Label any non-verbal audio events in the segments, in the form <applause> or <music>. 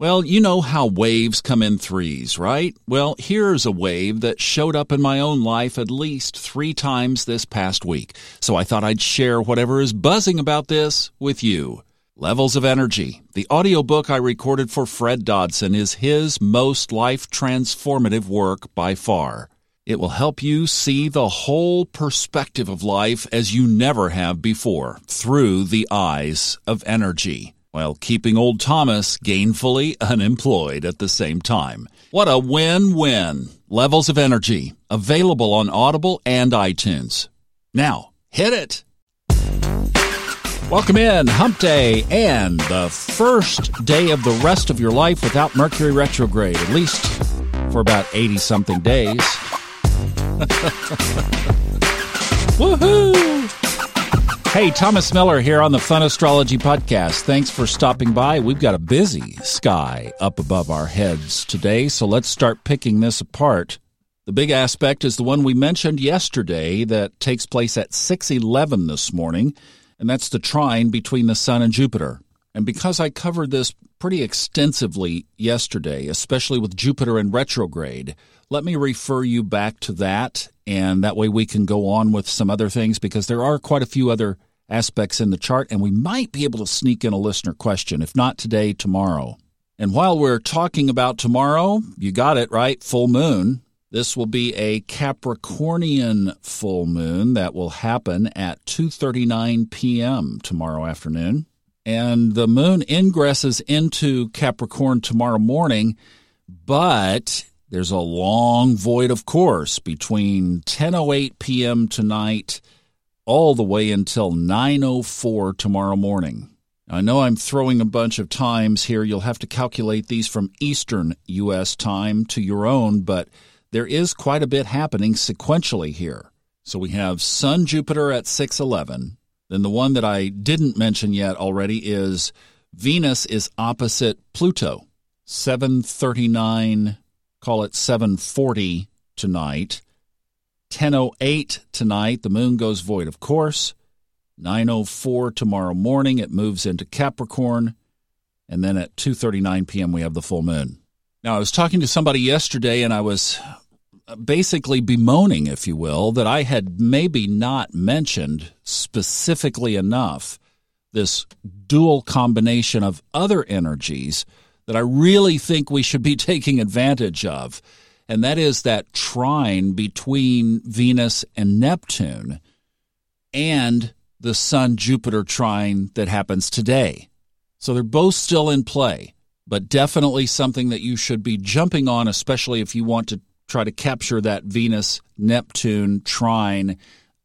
Well, you know how waves come in threes, right? Well, here's a wave that showed up in my own life at least three times this past week. So I thought I'd share whatever is buzzing about this with you. Levels of Energy. The audiobook I recorded for Fred Dodson is his most life transformative work by far. It will help you see the whole perspective of life as you never have before through the eyes of energy while keeping old Thomas gainfully unemployed at the same time. What a win win! Levels of Energy, available on Audible and iTunes. Now, hit it! Welcome in, Hump Day, and the first day of the rest of your life without Mercury retrograde, at least for about 80 something days. <laughs> Woohoo! Hey, Thomas Miller here on the Fun Astrology Podcast. Thanks for stopping by. We've got a busy sky up above our heads today, so let's start picking this apart. The big aspect is the one we mentioned yesterday that takes place at 6:11 this morning, and that's the trine between the sun and Jupiter. And because I covered this pretty extensively yesterday, especially with Jupiter in retrograde, let me refer you back to that and that way we can go on with some other things because there are quite a few other aspects in the chart, and we might be able to sneak in a listener question. If not today, tomorrow. And while we're talking about tomorrow, you got it right, full moon. This will be a Capricornian full moon that will happen at 2:39 p.m. tomorrow afternoon. And the moon ingresses into Capricorn tomorrow morning, but there's a long void, of course, between 10:08 p.m. tonight all the way until 9:04 tomorrow morning. I know I'm throwing a bunch of times here. You'll have to calculate these from Eastern U.S. time to your own, but there is quite a bit happening sequentially here. So we have Sun Jupiter at 6:11. Then the one that I didn't mention yet already is Venus is opposite Pluto. 739 call it 740 tonight. 10:08 tonight, the moon goes void, of course. 9:04 tomorrow morning, it moves into Capricorn, and then at 2:39 p.m. we have the full moon. Now, I was talking to somebody yesterday, and I was basically bemoaning, if you will, that I had maybe not mentioned specifically enough this dual combination of other energies that I really think we should be <laughs> taking advantage of. And that is that trine between Venus and Neptune and the Sun Jupiter trine that happens today. So they're both still in play, but definitely something that you should be jumping on, especially if you want to try to capture that Venus Neptune trine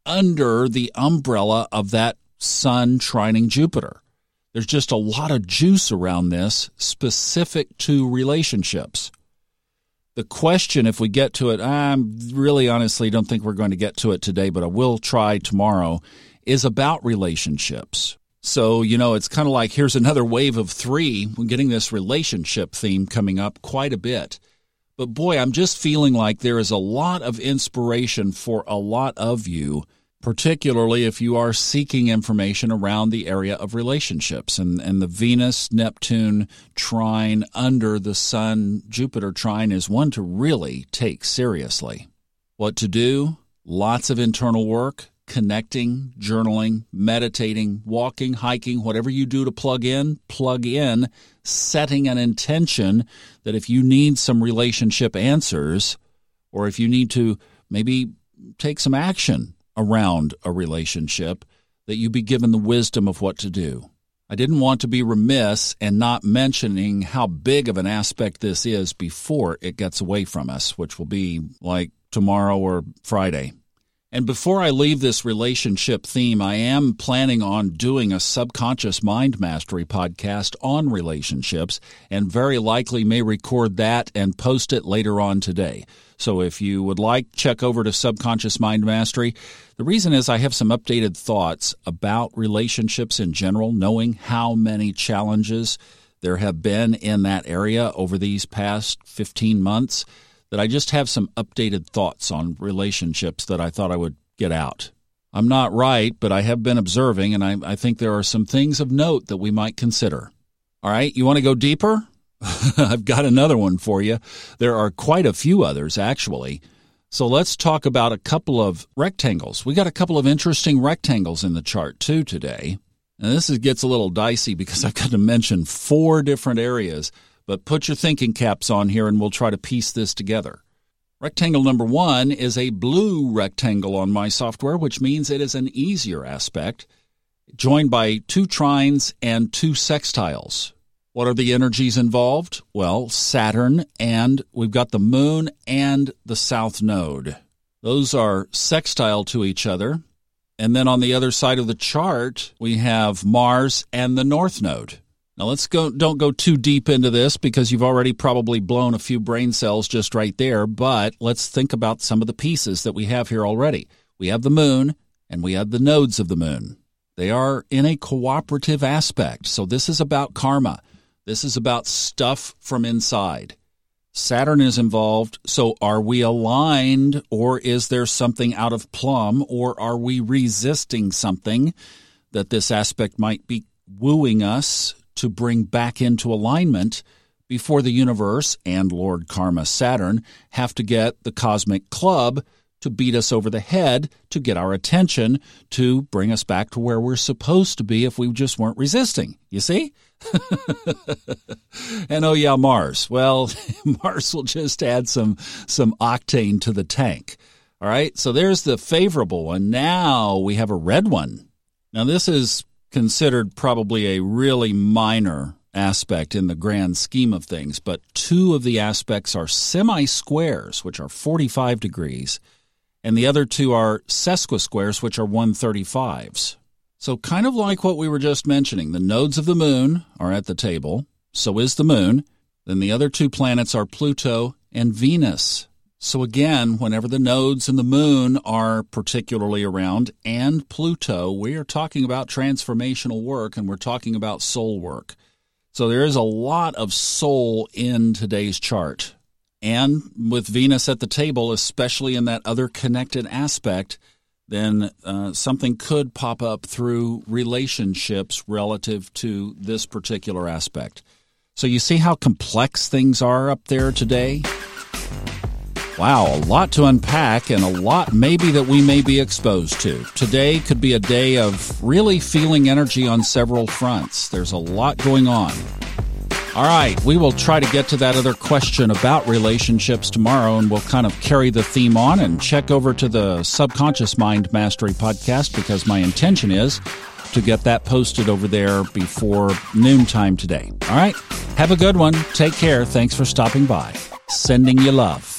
under the umbrella of that Sun trining Jupiter. There's just a lot of juice around this specific to relationships. The question, if we get to it, I really honestly don't think we're going to get to it today, but I will try tomorrow, is about relationships. So, you know, it's kind of like here's another wave of three. We're getting this relationship theme coming up quite a bit. But boy, I'm just feeling like there is a lot of inspiration for a lot of you particularly if you are seeking information around the area of relationships. And, and the Venus Neptune trine under the Sun Jupiter trine is one to really take seriously. What to do? Lots of internal work, connecting, journaling, meditating, walking, hiking, whatever you do to plug in, plug in, setting an intention that if you need some relationship answers, or if you need to maybe take some action around a relationship, that you be given the wisdom of what to do. I didn't want to be remiss and not mentioning how big of an aspect this is before it gets away from us, which will be like tomorrow or Friday. And before I leave this relationship theme, I am planning on doing a subconscious mind mastery podcast on relationships and very likely may record that and post it later on today. So if you would like, check over to Subconscious Mind Mastery. The reason is I have some updated thoughts about relationships in general, knowing how many challenges there have been in that area over these past 15 months, that I just have some updated thoughts on relationships that I thought I would get out. I'm not right, but I have been observing, and I, I think there are some things of note that we might consider. All right, you want to go deeper? <laughs> I've got another one for you. There are quite a few others, actually. So let's talk about a couple of rectangles. We got a couple of interesting rectangles in the chart too today. And this is, gets a little dicey because I've got to mention four different areas, but put your thinking caps on here and we'll try to piece this together. Rectangle number one is a blue rectangle on my software, which means it is an easier aspect, joined by two trines and two sextiles. What are the energies involved? Well, Saturn, and we've got the moon and the south node. Those are sextile to each other. And then on the other side of the chart, we have Mars and the north node. Now let's go don't go too deep into this because you've already probably blown a few brain cells just right there, but let's think about some of the pieces that we have here already. We have the moon and we have the nodes of the moon. They are in a cooperative aspect. So this is about karma. This is about stuff from inside. Saturn is involved, so are we aligned or is there something out of plumb or are we resisting something that this aspect might be wooing us to bring back into alignment before the universe and Lord Karma Saturn have to get the cosmic club to beat us over the head, to get our attention, to bring us back to where we're supposed to be if we just weren't resisting. You see? <laughs> and oh yeah, Mars. Well, <laughs> Mars will just add some some octane to the tank. All right? So there's the favorable one. Now we have a red one. Now this is considered probably a really minor aspect in the grand scheme of things, but two of the aspects are semi squares, which are 45 degrees, and the other two are sesquisquares, which are 135s. So, kind of like what we were just mentioning, the nodes of the moon are at the table, so is the moon. Then the other two planets are Pluto and Venus. So, again, whenever the nodes and the moon are particularly around and Pluto, we are talking about transformational work and we're talking about soul work. So, there is a lot of soul in today's chart. And with Venus at the table, especially in that other connected aspect, then uh, something could pop up through relationships relative to this particular aspect. So you see how complex things are up there today? Wow, a lot to unpack and a lot maybe that we may be exposed to. Today could be a day of really feeling energy on several fronts. There's a lot going on. All right, we will try to get to that other question about relationships tomorrow, and we'll kind of carry the theme on and check over to the Subconscious Mind Mastery podcast because my intention is to get that posted over there before noontime today. All right, have a good one. Take care. Thanks for stopping by. Sending you love.